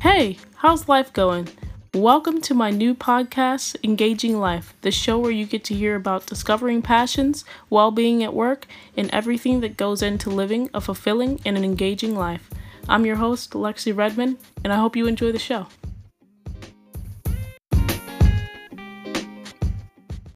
Hey, how's life going? Welcome to my new podcast, Engaging Life, the show where you get to hear about discovering passions, well being at work, and everything that goes into living a fulfilling and an engaging life. I'm your host, Lexi Redmond, and I hope you enjoy the show.